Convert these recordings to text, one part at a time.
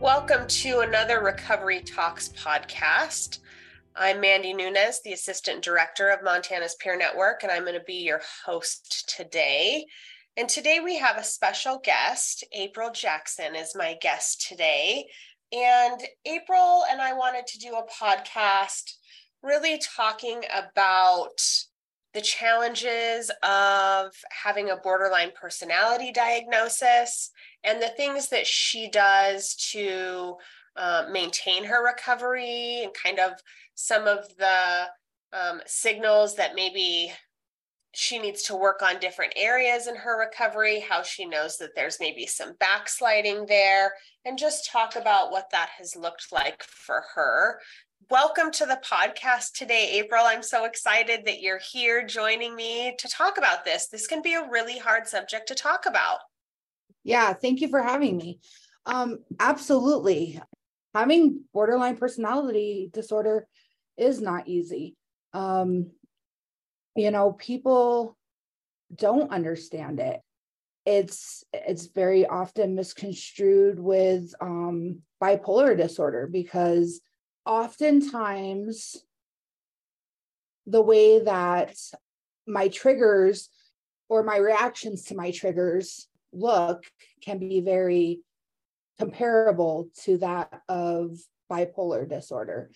Welcome to another Recovery Talks podcast. I'm Mandy Nunez, the Assistant Director of Montana's Peer Network, and I'm going to be your host today. And today we have a special guest. April Jackson is my guest today. And April and I wanted to do a podcast really talking about the challenges of having a borderline personality diagnosis and the things that she does to uh, maintain her recovery and kind of some of the um, signals that maybe she needs to work on different areas in her recovery, how she knows that there's maybe some backsliding there, and just talk about what that has looked like for her. Welcome to the podcast today, April. I'm so excited that you're here joining me to talk about this. This can be a really hard subject to talk about. Yeah, thank you for having me. Um, absolutely. Having borderline personality disorder is not easy. Um, you know, people don't understand it. It's it's very often misconstrued with um, bipolar disorder because oftentimes the way that my triggers or my reactions to my triggers look can be very comparable to that of bipolar disorder.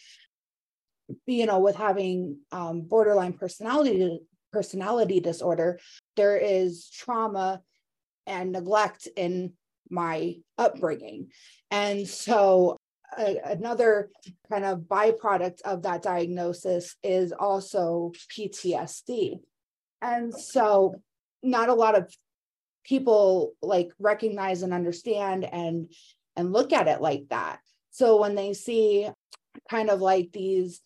You know with having um, borderline personality personality disorder there is trauma and neglect in my upbringing. And so uh, another kind of byproduct of that diagnosis is also ptsd and so not a lot of people like recognize and understand and and look at it like that. So when they see kind of like these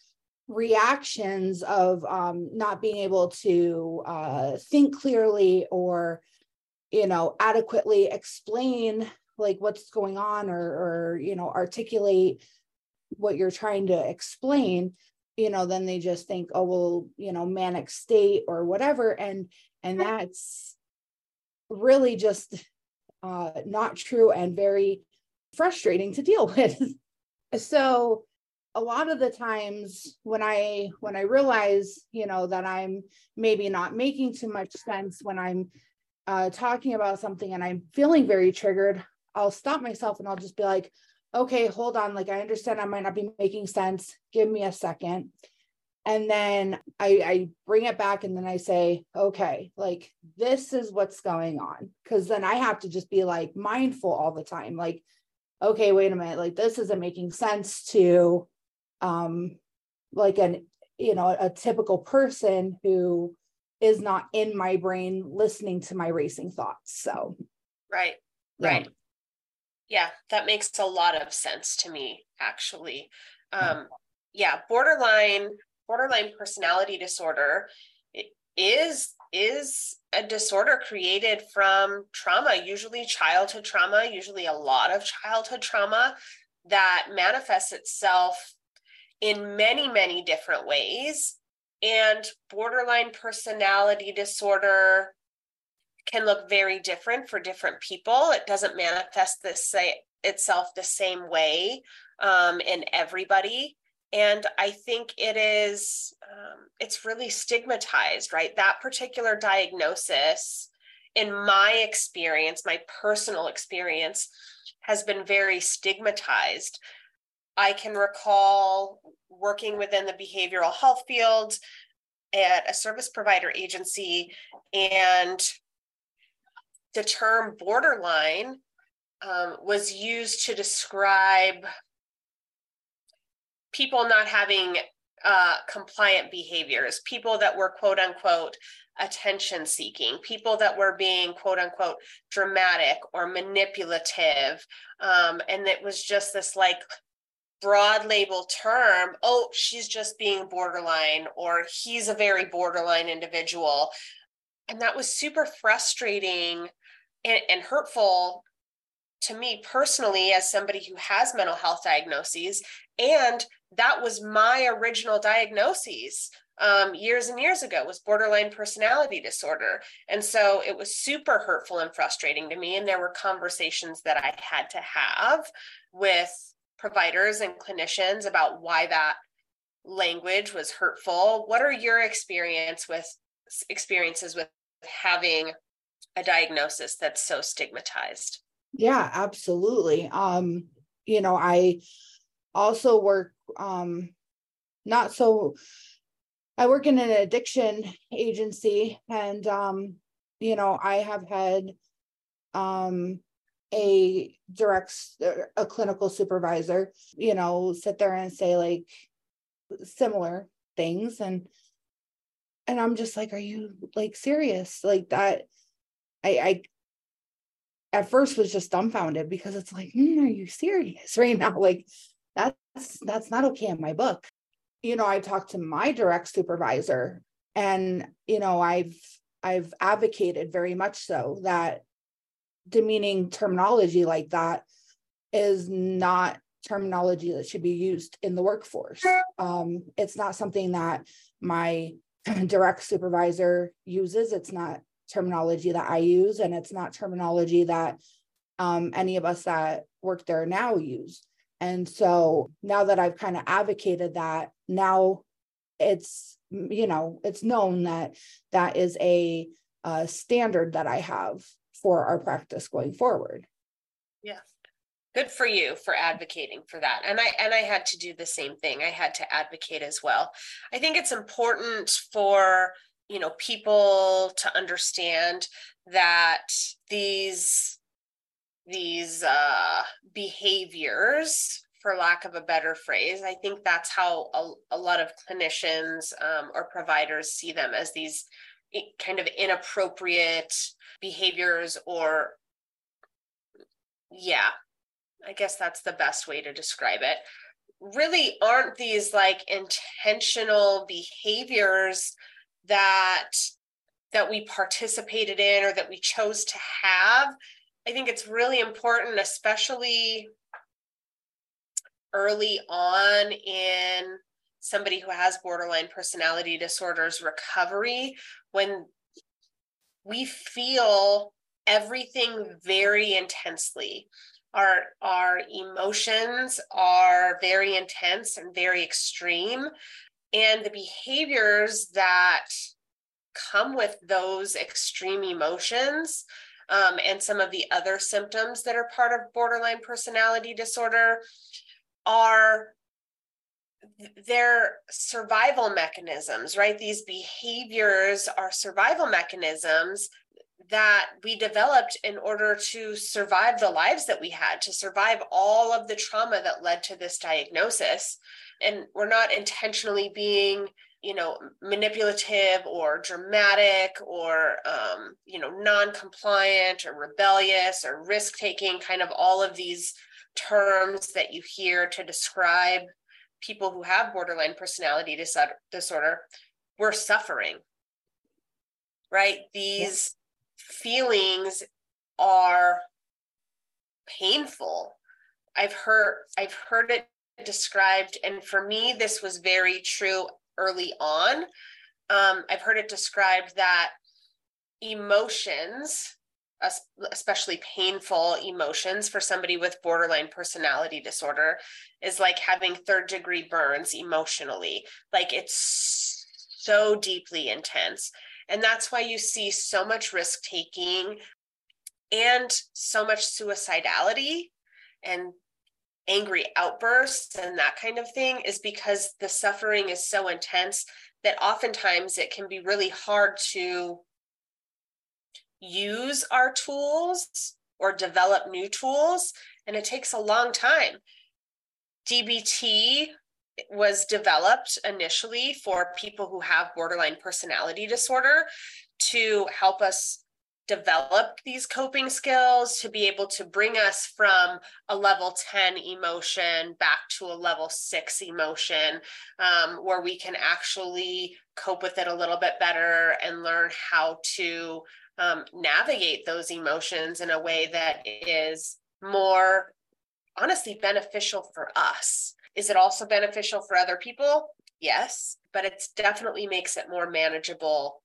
reactions of um, not being able to uh, think clearly or you know adequately explain like what's going on or or you know articulate what you're trying to explain you know then they just think oh well you know manic state or whatever. And and that's really just uh, not true and very frustrating to deal with. so a lot of the times when i when i realize you know that i'm maybe not making too much sense when i'm uh, talking about something and i'm feeling very triggered i'll stop myself and i'll just be like okay hold on like i understand i might not be making sense give me a second and then I, I bring it back and then I say, okay, like this is what's going on. Cause then I have to just be like mindful all the time. Like, okay, wait a minute, like this isn't making sense to um like an you know a typical person who is not in my brain listening to my racing thoughts. So right, yeah. right. Yeah, that makes a lot of sense to me, actually. Um, yeah, borderline borderline personality disorder is is a disorder created from trauma usually childhood trauma usually a lot of childhood trauma that manifests itself in many many different ways. And borderline personality disorder can look very different for different people. It doesn't manifest this say, itself the same way um, in everybody and i think it is um, it's really stigmatized right? That particular diagnosis in my experience my personal experience has been very stigmatized. I can recall working within the behavioral health field at a service provider agency and the term borderline um, was used to describe people not having uh, compliant behaviors, people that were quote unquote attention seeking, people that were being quote unquote dramatic or manipulative. Um, and it was just this like broad label term oh, she's just being borderline, or he's a very borderline individual. And that was super frustrating and, and hurtful to me personally as somebody who has mental health diagnoses and that was my original diagnoses um, years and years ago was borderline personality disorder. And so it was super hurtful and frustrating to me and there were conversations that i had to have with providers and clinicians about why that language was hurtful. What are your experience with experiences with having a diagnosis that's so stigmatized yeah absolutely. Um you know i also work um not so I work in an addiction agency and um you know I have had um a direct a clinical supervisor you know sit there and say like similar things and and I'm just like are you like serious? Like that I I at first was just dumbfounded because it's like mm, are you serious right now? Like that's that's not okay in my book. You know i talked to my direct supervisor and you know i've i've advocated very much so that demeaning terminology like that is not terminology that should be used in the workforce. Um, it's not something that my direct supervisor uses. It's not terminology that i use and it's not terminology that um, any of us that work there now use and so now that I've kind of advocated that, now it's, you know, it's known that that is a, a standard that I have for our practice going forward. Yeah. Good for you for advocating for that. And I and I had to do the same thing. I had to advocate as well. I think it's important for you know people to understand that these these uh, behaviors for lack of a better phrase i think that's how a, a lot of clinicians um, or providers see them as these kind of inappropriate behaviors or yeah i guess that's the best way to describe it. Really aren't these like intentional behaviors that that we participated in or that we chose to have I think it's really important, especially early on in somebody who has borderline personality disorders recovery, when we feel everything very intensely. Our, our emotions are very intense and very extreme. And the behaviors that come with those extreme emotions um, and some of the other symptoms that are part of borderline personality disorder are their survival mechanisms, right? These behaviors are survival mechanisms that we developed in order to survive the lives that we had, to survive all of the trauma that led to this diagnosis. And we're not intentionally being you know manipulative or dramatic or um, you know non-compliant or rebellious or risk-taking kind of all of these terms that you hear to describe people who have borderline personality disorder we're suffering right these yeah. feelings are painful i've heard i've heard it described and for me this was very true early on. Um, I've heard it described that emotions, especially painful emotions for somebody with borderline personality disorder, is like having third degree burns emotionally. Like it's so deeply intense. And that's why you see so much risk taking and so much suicidality and angry outbursts and that kind of thing is because the suffering is so intense that oftentimes it can be really hard to use our tools or develop new tools. And it takes a long time. Dbt was developed initially for people who have borderline personality disorder to help us develop these coping skills to be able to bring us from a level 10 emotion back to a level 6 emotion um, where we can actually cope with it a little bit better and learn how to um, navigate those emotions in a way that is more honestly beneficial for us. Is it also beneficial for other people? Yes but it definitely makes it more manageable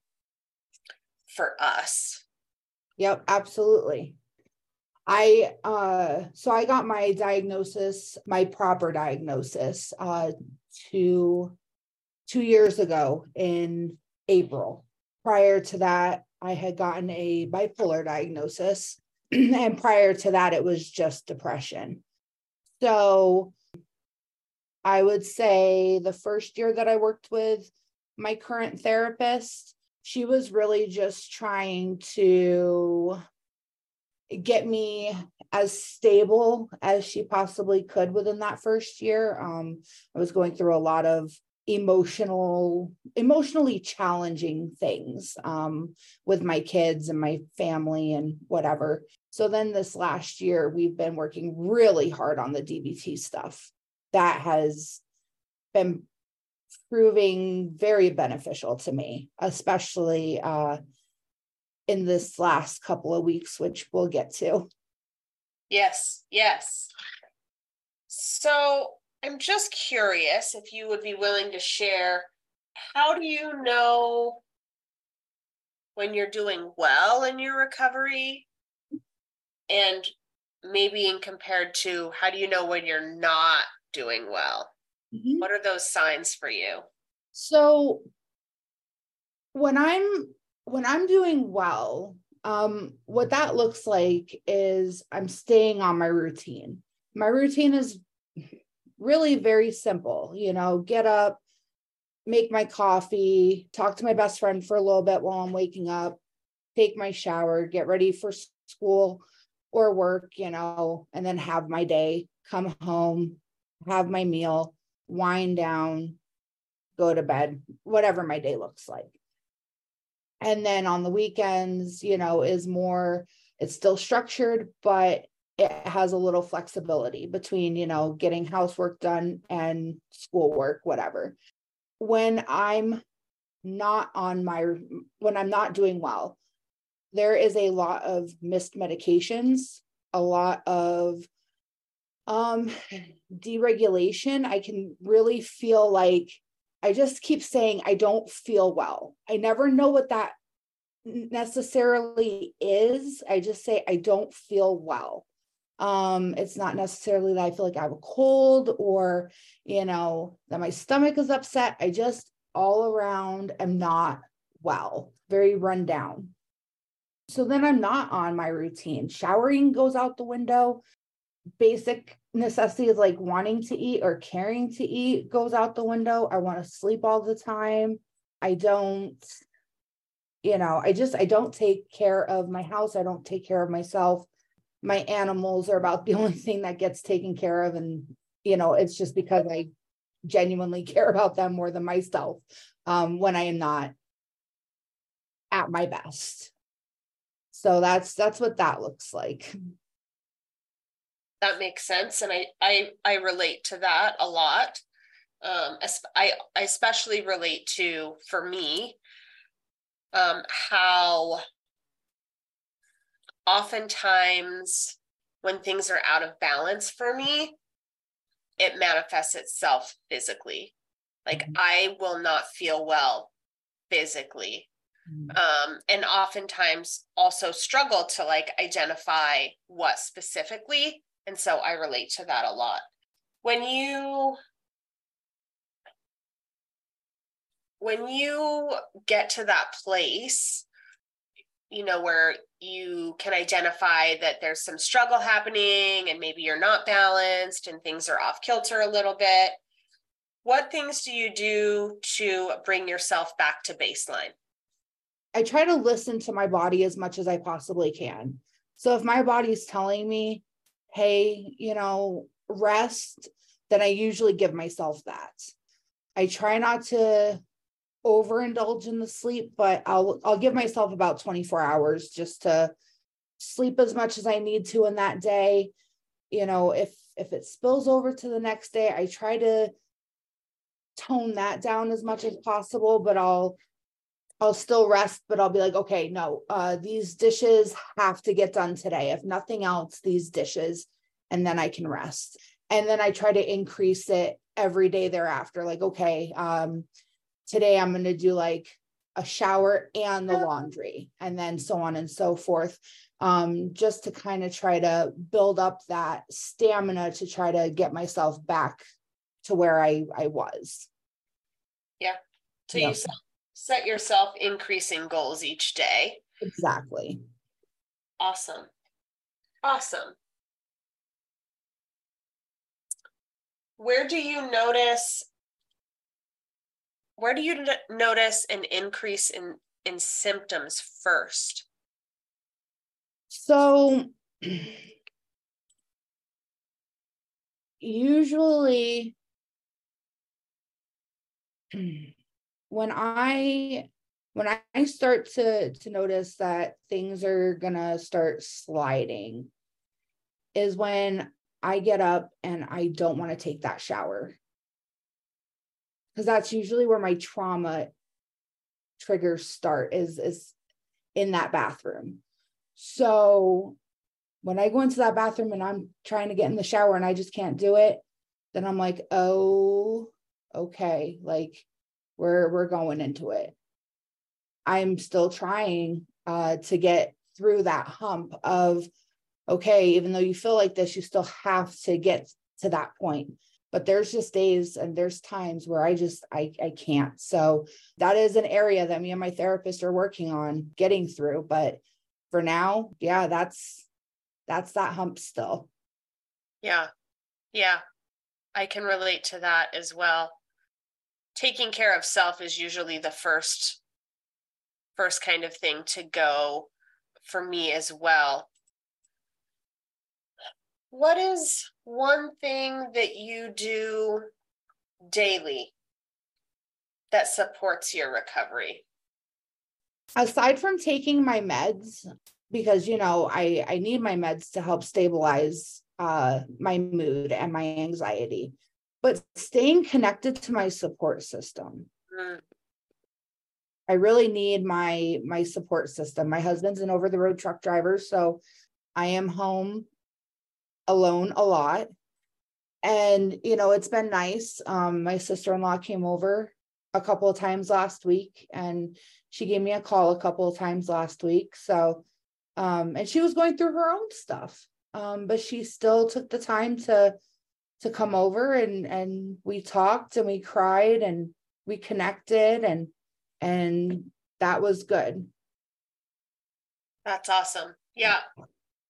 for us Yep, absolutely. I uh so I got my diagnosis, my proper diagnosis uh two two years ago in April. Prior to that, I had gotten a bipolar diagnosis. and prior to that, it was just depression. So I would say the first year that I worked with my current therapist, she was really just trying to get me as stable as she possibly could within that first year. Um, I was going through a lot of emotional, emotionally challenging things um, with my kids and my family and whatever. So then this last year, we've been working really hard on the DBT stuff. That has been proving very beneficial to me, especially uh, in this last couple of weeks, which we'll get to. Yes, yes. So I'm just curious if you would be willing to share how do you know when you're doing well in your recovery? And maybe in compared to how do you know when you're not doing well? Mm-hmm. What are those signs for you? So when I'm when I'm doing well, um, what that looks like is I'm staying on my routine. My routine is really very simple, you know, get up, make my coffee, talk to my best friend for a little bit while I'm waking up, take my shower, get ready for school or work, you know, and then have my day, come home, have my meal, wind down, go to bed, whatever my day looks like. And then on the weekends, you know, is more, it's still structured, but it has a little flexibility between, you know, getting housework done and schoolwork, whatever. When I'm not on my, when I'm not doing well, there is a lot of missed medications, a lot of um deregulation i can really feel like i just keep saying i don't feel well. I never know what that necessarily is. I just say i don't feel well. Um it's not necessarily that i feel like i have a cold or you know that my stomach is upset. I just all around am not well very run down. So then i'm not on my routine. Showering goes out the window basic necessities like wanting to eat or caring to eat goes out the window. I want to sleep all the time. I don't, you know, I just, I don't take care of my house. I don't take care of myself. My animals are about the only thing that gets taken care of. And, you know, it's just because I genuinely care about them more than myself um, when I am not at my best. So that's that's what that looks like that makes sense and i i i relate to that a lot um i i especially relate to for me um how oftentimes when things are out of balance for me it manifests itself physically like mm-hmm. i will not feel well physically mm-hmm. um and oftentimes also struggle to like identify what specifically and so I relate to that a lot. When you when you get to that place, you know, where you can identify that there's some struggle happening and maybe you're not balanced and things are off kilter a little bit, what things do you do to bring yourself back to baseline? I try to listen to my body as much as I possibly can. So if my body's telling me hey, you know, rest, then I usually give myself that. I try not to overindulge in the sleep, but I'll I'll give myself about 24 hours just to sleep as much as I need to in that day. You know, if if it spills over to the next day, I try to tone that down as much as possible, but I'll I'll still rest, but I'll be like, okay, no, uh, these dishes have to get done today. If nothing else, these dishes, and then I can rest. And then I try to increase it every day thereafter. Like, okay, um, today I'm going to do like a shower and the laundry, and then so on and so forth. Um, just to kind of try to build up that stamina to try to get myself back to where I, I was. Yeah. So you set, set yourself increasing goals each day. Exactly. Awesome. Awesome. Where do you notice where do you notice an increase in in symptoms first? So usually when I when I start to to notice that things are gonna start sliding is when I get up and I don't want to take that shower. Because that's usually where my trauma triggers start is is in that bathroom. So when I go into that bathroom and I'm trying to get in the shower and I just can't do it, then I'm like, oh, okay, like we're we're going into it. I'm still trying uh, to get through that hump of okay, even though you feel like this, you still have to get to that point. But there's just days and there's times where I just I I can't. So that is an area that me and my therapist are working on getting through. But for now, yeah, that's that's that hump still. Yeah. Yeah. I can relate to that as well taking care of self is usually the first first kind of thing to go for me as well. What is one thing that you do daily that supports your recovery? Aside from taking my meds because you know i i need my meds to help stabilize uh my mood and my anxiety but staying connected to my support system. Mm. I really need my my support system. My husband's an over the road truck driver, so I am home alone a lot. And you know, it's been nice. Um, my sister-in-law came over a couple of times last week and she gave me a call a couple of times last week. So um, and she was going through her own stuff. Um, but she still took the time to to come over and and we talked and we cried and we connected and and that was good. That's awesome. Yeah.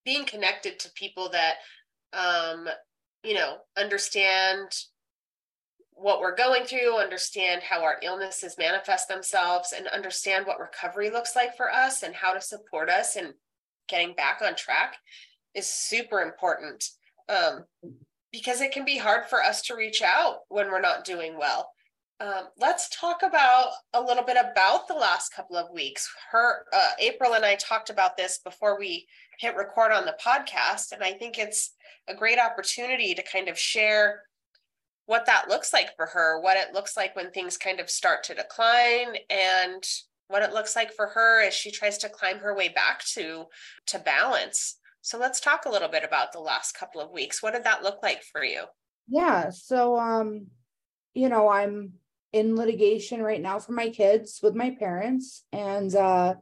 Being connected to people that um you know understand what we're going through understand how our illnesses manifest themselves and understand what recovery looks like for us and how to support us and getting back on track is super important. Um because it can be hard for us to reach out when we're not doing well. Um, let's talk about a little bit about the last couple of weeks. Her, uh, April, and I talked about this before we hit record on the podcast, and I think it's a great opportunity to kind of share what that looks like for her, what it looks like when things kind of start to decline, and what it looks like for her as she tries to climb her way back to to balance. So let's talk a little bit about the last couple of weeks. What did that look like for you? Yeah. So, um, you know, I'm in litigation right now for my kids with my parents and, uh,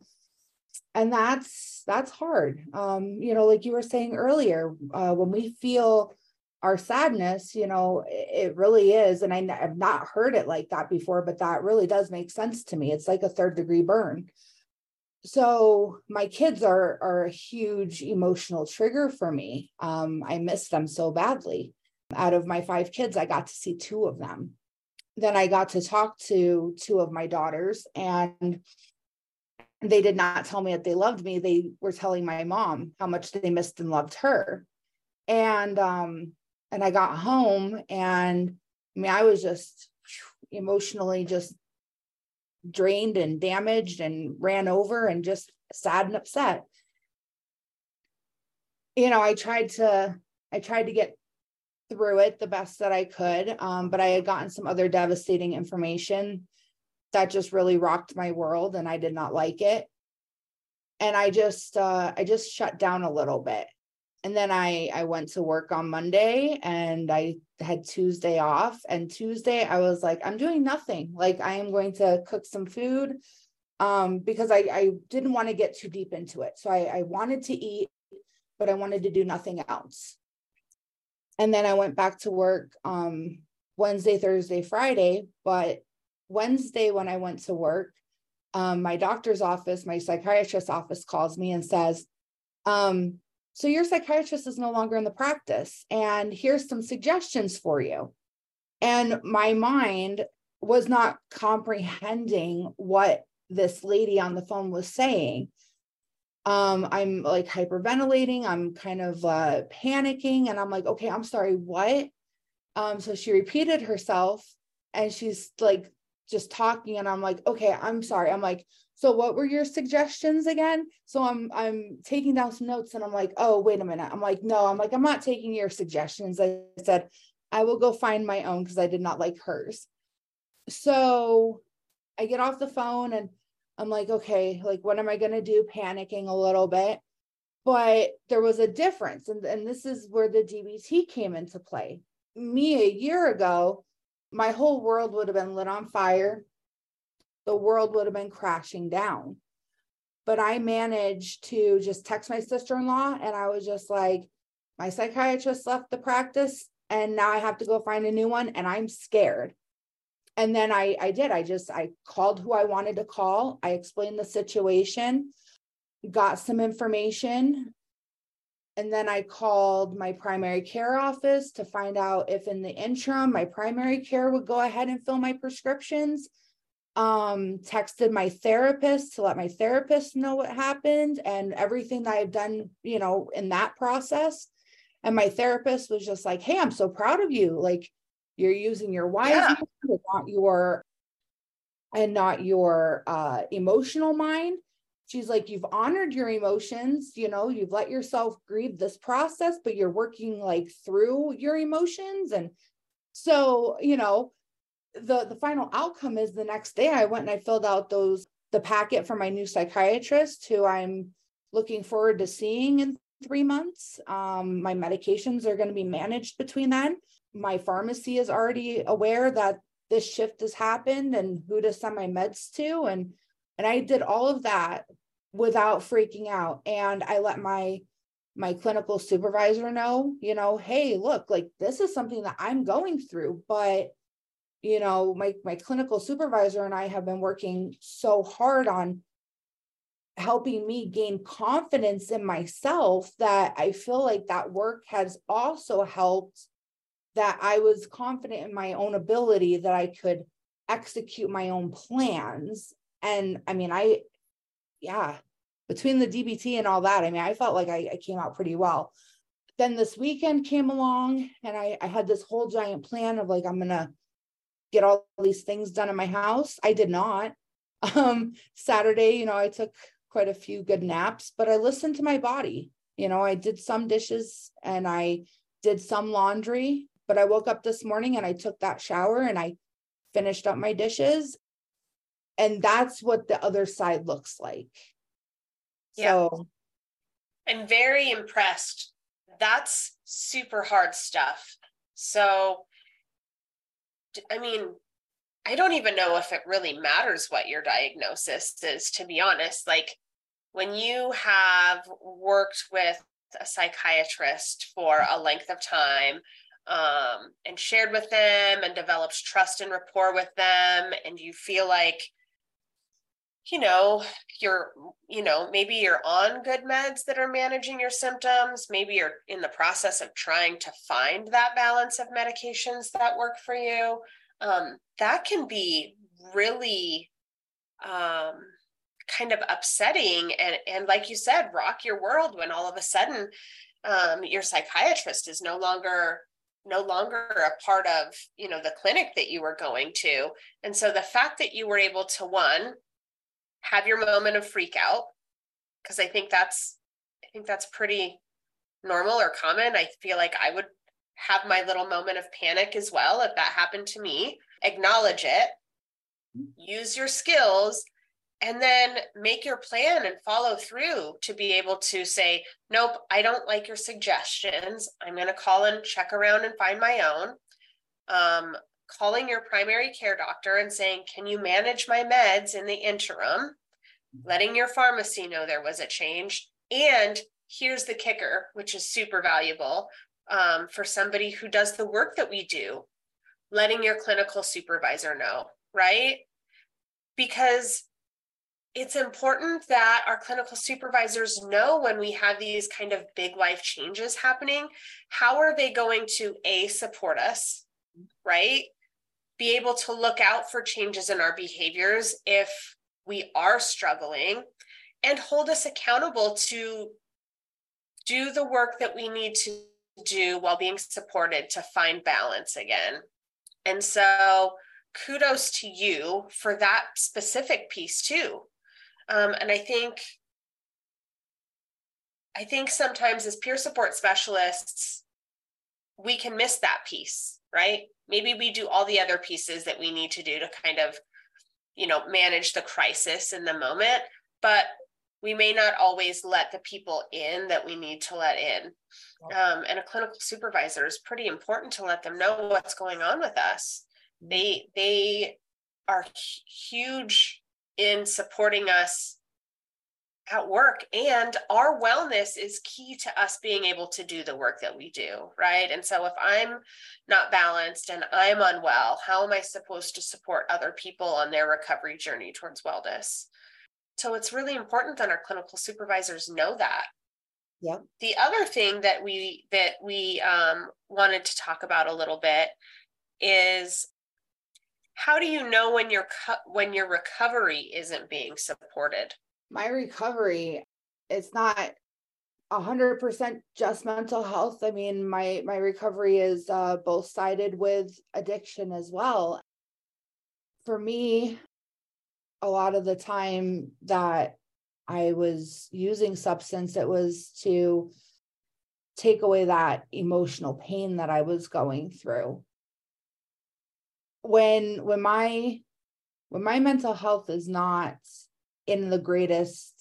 and that's, that's hard. Um, you know, like you were saying earlier, uh, when we feel our sadness, you know, it really is. And I, I've not heard it like that before, but that really does make sense to me. It's like a third degree burn so my kids are are a huge emotional trigger for me. Um, i miss them so badly. Out of my five kids i got to see two of them. Then i got to talk to two of my daughters and they did not tell me that they loved me. They were telling my mom how much they missed and loved her. And um and i got home and i mean i was just emotionally just drained and damaged and ran over and just sad and upset. You know, I tried to I tried to get through it the best that I could. Um, but I had gotten some other devastating information that just really rocked my world and I did not like it. And I just uh, I just shut down a little bit. And then I I went to work on Monday and I had Tuesday off. And Tuesday I was like, I'm doing nothing. Like I am going to cook some food um, because I, I didn't want to get too deep into it. So I, I wanted to eat, but I wanted to do nothing else. And then I went back to work um, Wednesday, Thursday, Friday. But Wednesday, when I went to work, um, my doctor's office, my psychiatrist's office calls me and says, um, So your psychiatrist is no longer in the practice, and here's some suggestions for you. And my mind was not comprehending what this lady on the phone was saying. Um i'm like hyperventilating i'm kind of uh panicking and i'm like okay i'm sorry what? Um so she repeated herself and she's like just talking and i'm like okay i'm sorry. I'm like so what were your suggestions again so i'm i'm taking down some notes and i'm like oh wait a minute i'm like no i'm like i'm not taking your suggestions i said i will go find my own because i did not like hers so i get off the phone and I'm like, okay, like what am I going to do? Panicking a little bit. But there was a difference. And, and this is where the DBT came into play. Me a year ago, my whole world would have been lit on fire. The world would have been crashing down. But I managed to just text my sister in law and I was just like, my psychiatrist left the practice and now I have to go find a new one and I'm scared. And then I I did. I just I called who I wanted to call. I explained the situation got some information and then I called my primary care office to find out if in the interim my primary care would go ahead and fill my prescriptions um texted my therapist to let my therapist know what happened and everything that I've done you know in that process and my therapist was just like hey I'm so proud of you like you're using your wise yeah. mind, not your and not your uh, emotional mind. She's like, you've honored your emotions, you know, you've let yourself grieve this process, but you're working like through your emotions. And so, you know, the the final outcome is the next day I went and I filled out those the packet for my new psychiatrist who I'm looking forward to seeing in three months. Um, my medications are going to be managed between then. My pharmacy is already aware that this shift has happened and who to send my meds to. And and I did all of that without freaking out. And I let my my clinical supervisor know, you know, hey, look, like this is something that I'm going through, but you know, my my clinical supervisor and I have been working so hard on helping me gain confidence in myself that I feel like that work has also helped that I was confident in my own ability that I could execute my own plans. And I mean, I, yeah, between the DBT and all that, I mean, I felt like I, I came out pretty well. Then this weekend came along and I, I had this whole giant plan of like, I'm to get all these things done in my house. I did not. Um, Saturday, you know, I took quite a few good naps, but I listened to my body. You know, I did some dishes and I did some laundry but I woke up this morning and I took that shower and I finished up my dishes. And that's what the other side looks like. Yeah. So I'm very impressed. That's super hard stuff. So, I mean, I don't even know if it really matters what your diagnosis is, to be honest. Like, when you have worked with a psychiatrist for a length of time, um, and shared with them and develops trust and rapport with them and you feel like you know you're you know maybe you're on good meds that are managing your symptoms. Maybe you're in the process of trying to find that balance of medications that work for you. Um, that can be really um, kind of upsetting and and like you said rock your world when all of a sudden um, your psychiatrist is no longer no longer a part of you know the clinic that you were going to. And so the fact that you were able to one have your moment of freak out because i think that's i think that's pretty normal or common. I feel like i would have my little moment of panic as well if that happened to me. Acknowledge it. Use your skills and then make your plan and follow through to be able to say nope i don't like your suggestions. I'm going to call and check around and find my own. Um, calling your primary care doctor and saying can you manage my meds in the interim? Letting your pharmacy know there was a change. And here's the kicker which is super valuable um, for somebody who does the work that we do letting your clinical supervisor know right? Because it's important that our clinical supervisors know when we have these kind of big life changes happening how are they going to a support us right be able to look out for changes in our behaviors if we are struggling and hold us accountable to do the work that we need to do while being supported to find balance again. And so kudos to you for that specific piece too. Um, and I think I think sometimes as peer support specialists, we can miss that piece, right? Maybe we do all the other pieces that we need to do to kind of, you know, manage the crisis in the moment, but we may not always let the people in that we need to let in. Um, and a clinical supervisor is pretty important to let them know what's going on with us. They they are huge in supporting us at work and our wellness is key to us being able to do the work that we do right? And so if i'm not balanced and i'm unwell how am i supposed to support other people on their recovery journey towards wellness? So it's really important that our clinical supervisors know that. Yeah. The other thing that we that we um, wanted to talk about a little bit is how do you know when your when your recovery isn't being supported my recovery it's not a hundred percent just mental health. I mean my my recovery is uh, both sided with addiction as well. For me a lot of the time that i was using substance it was to take away that emotional pain that i was going through. When when my when my mental health is not in the greatest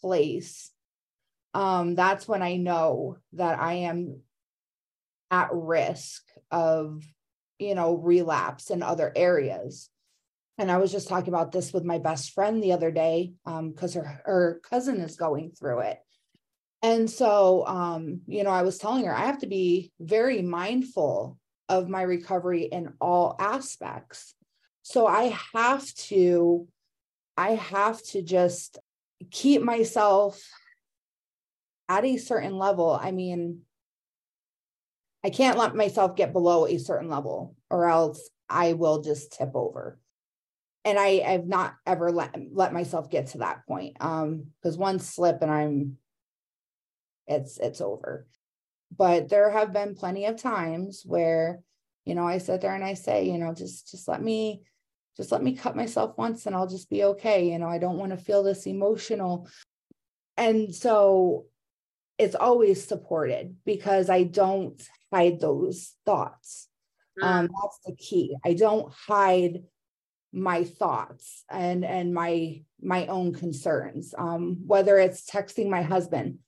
place um that's when i know that i am at risk of you know relapse in other areas and i was just talking about this with my best friend the other day um because her her cousin is going through it and so um you know i was telling her i have to be very mindful of my recovery in all aspects. So I have to, I have to just keep myself at a certain level. I mean, I can't let myself get below a certain level or else I will just tip over. And I, I've not ever let let myself get to that point. Um, because one slip and I'm it's it's over but there have been plenty of times where you know i sit there and i say you know just just let me just let me cut myself once and i'll just be okay you know i don't want to feel this emotional and so it's always supported because i don't hide those thoughts mm. um that's the key i don't hide my thoughts and and my my own concerns um whether it's texting my husband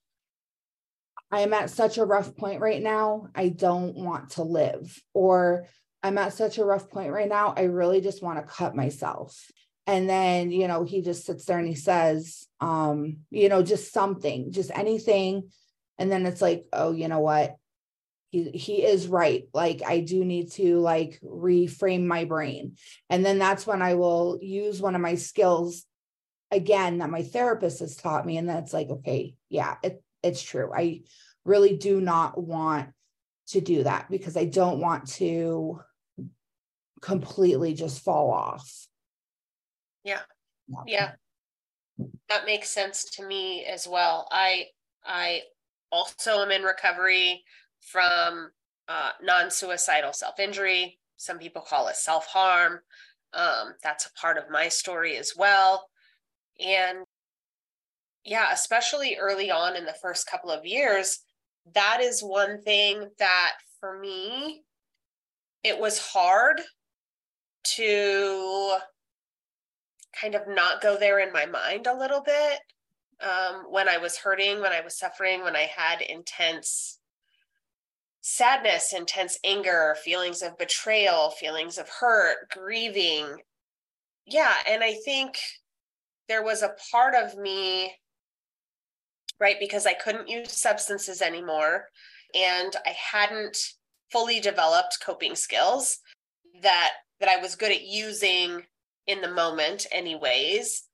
I am at such a rough point right now. I don't want to live. Or I'm at such a rough point right now. I really just want to cut myself. And then, you know, he just sits there and he says, um, you know, just something, just anything. And then it's like, oh, you know what? He, he is right. Like I do need to like reframe my brain. And then that's when I will use one of my skills again that my therapist has taught me. And that's like, okay, yeah, it, it's true. I really do not want to do that because I don't want to completely just fall off. Yeah. Yeah. That makes sense to me as well. I I also am in recovery from uh, non suicidal self injury. Some people call it self harm. Um, that's a part of my story as well. And yeah, especially early on in the first couple of years, that is one thing that for me, it was hard to kind of not go there in my mind a little bit um, when I was hurting, when I was suffering, when I had intense sadness, intense anger, feelings of betrayal, feelings of hurt, grieving. Yeah. And I think there was a part of me, right, because I couldn't use substances anymore and I hadn't fully developed coping skills that that I was good at using in the moment anyways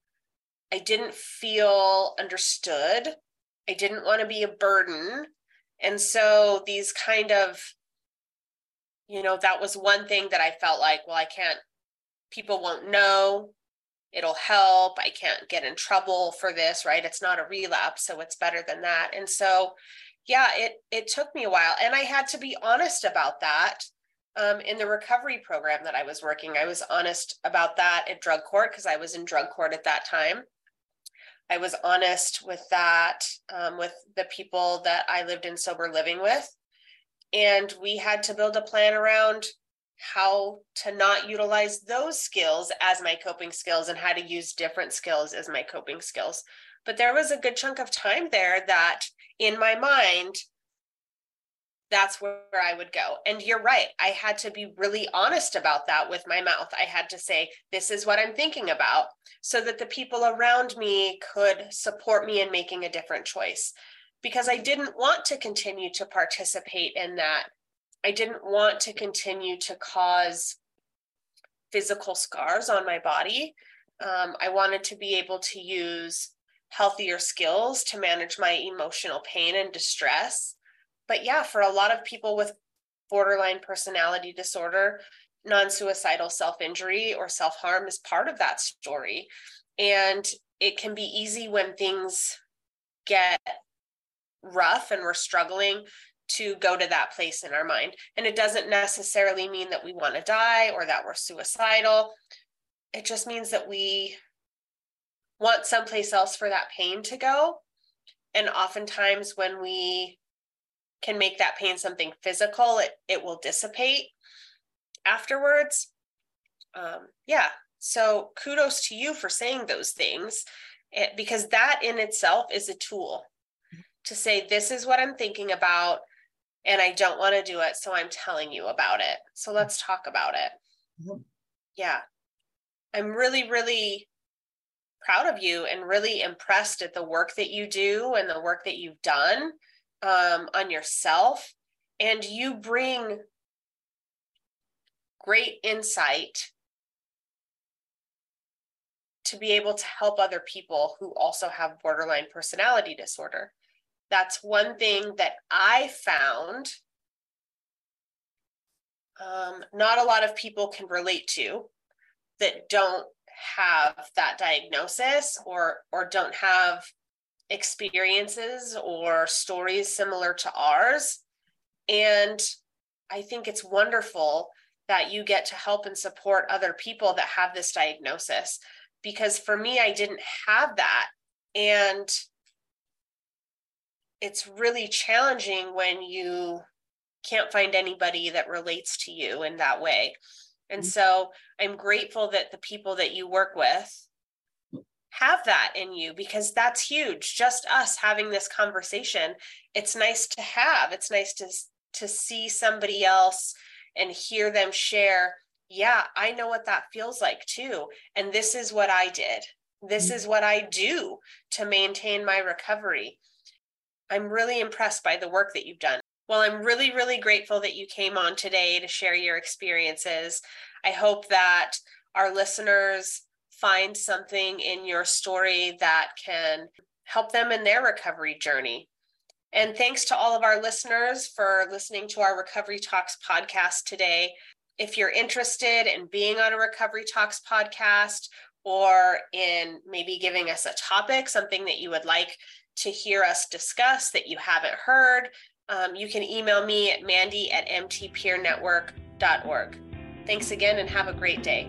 I didn't feel understood. I didn't want to be a burden. And so these kind of, you know, that was one thing that I felt like, well, I can't, people won't know. It'll help. I can't get in trouble for this, right? It's not a relapse, so it's better than that. And so, yeah, it it took me a while, and I had to be honest about that um, in the recovery program that I was working. I was honest about that at drug court because I was in drug court at that time. I was honest with that um, with the people that I lived in sober living with. And we had to build a plan around how to not utilize those skills as my coping skills and how to use different skills as my coping skills. But there was a good chunk of time there that in my mind, that's where I would go. And you're right. I had to be really honest about that with my mouth. I had to say, this is what I'm thinking about, so that the people around me could support me in making a different choice. Because I didn't want to continue to participate in that. I didn't want to continue to cause physical scars on my body. Um, I wanted to be able to use healthier skills to manage my emotional pain and distress but yeah, for a lot of people with borderline personality disorder, non suicidal self injury or self harm is part of that story. And it can be easy when things get rough and we're struggling to go to that place in our mind. And it doesn't necessarily mean that we want to die or that we're suicidal. It just means that we want someplace else for that pain to go. And oftentimes, when we can make that pain something physical, it, it will dissipate afterwards. Um, yeah. So kudos to you for saying those things it, eh, because that in itself is a tool to say, this is what I'm thinking about and I don't want to do it. So I'm telling you about it. So let's talk about it. Mm-hmm. Yeah. I'm really, really proud of you and really impressed at the work that you do and the work that you've done um, on yourself and you bring great insight to be able to help other people who also have borderline personality disorder. That's one thing that I found um, not a lot of people can relate to that don't have that diagnosis or or don't have experiences or stories similar to ours. And I think it's wonderful that you get to help and support other people that have this diagnosis. Because for me, I didn't have that. And it's really challenging when you can't find anybody that relates to you in that way. And mm-hmm. so I'm grateful that the people that you work with have that in you because that's huge. Just us having this conversation it's nice to have. It's nice to to see somebody else and hear them share yeah i know what that feels like too and this is what i did. This mm. is what i do to maintain my recovery. I'm really impressed by the work that you've done. Well i'm really really grateful that you came on today to share your experiences. I hope that our listeners find something in your story that can help them in their recovery journey. And thanks to all of our listeners for listening to our Recovery Talks podcast today. If you're interested in being on a Recovery Talks podcast or in maybe giving us a topic, something that you would like to hear us discuss that you haven't heard, Um, you can email me at mandy at mtpeernetwork.org. Thanks again and have a great day.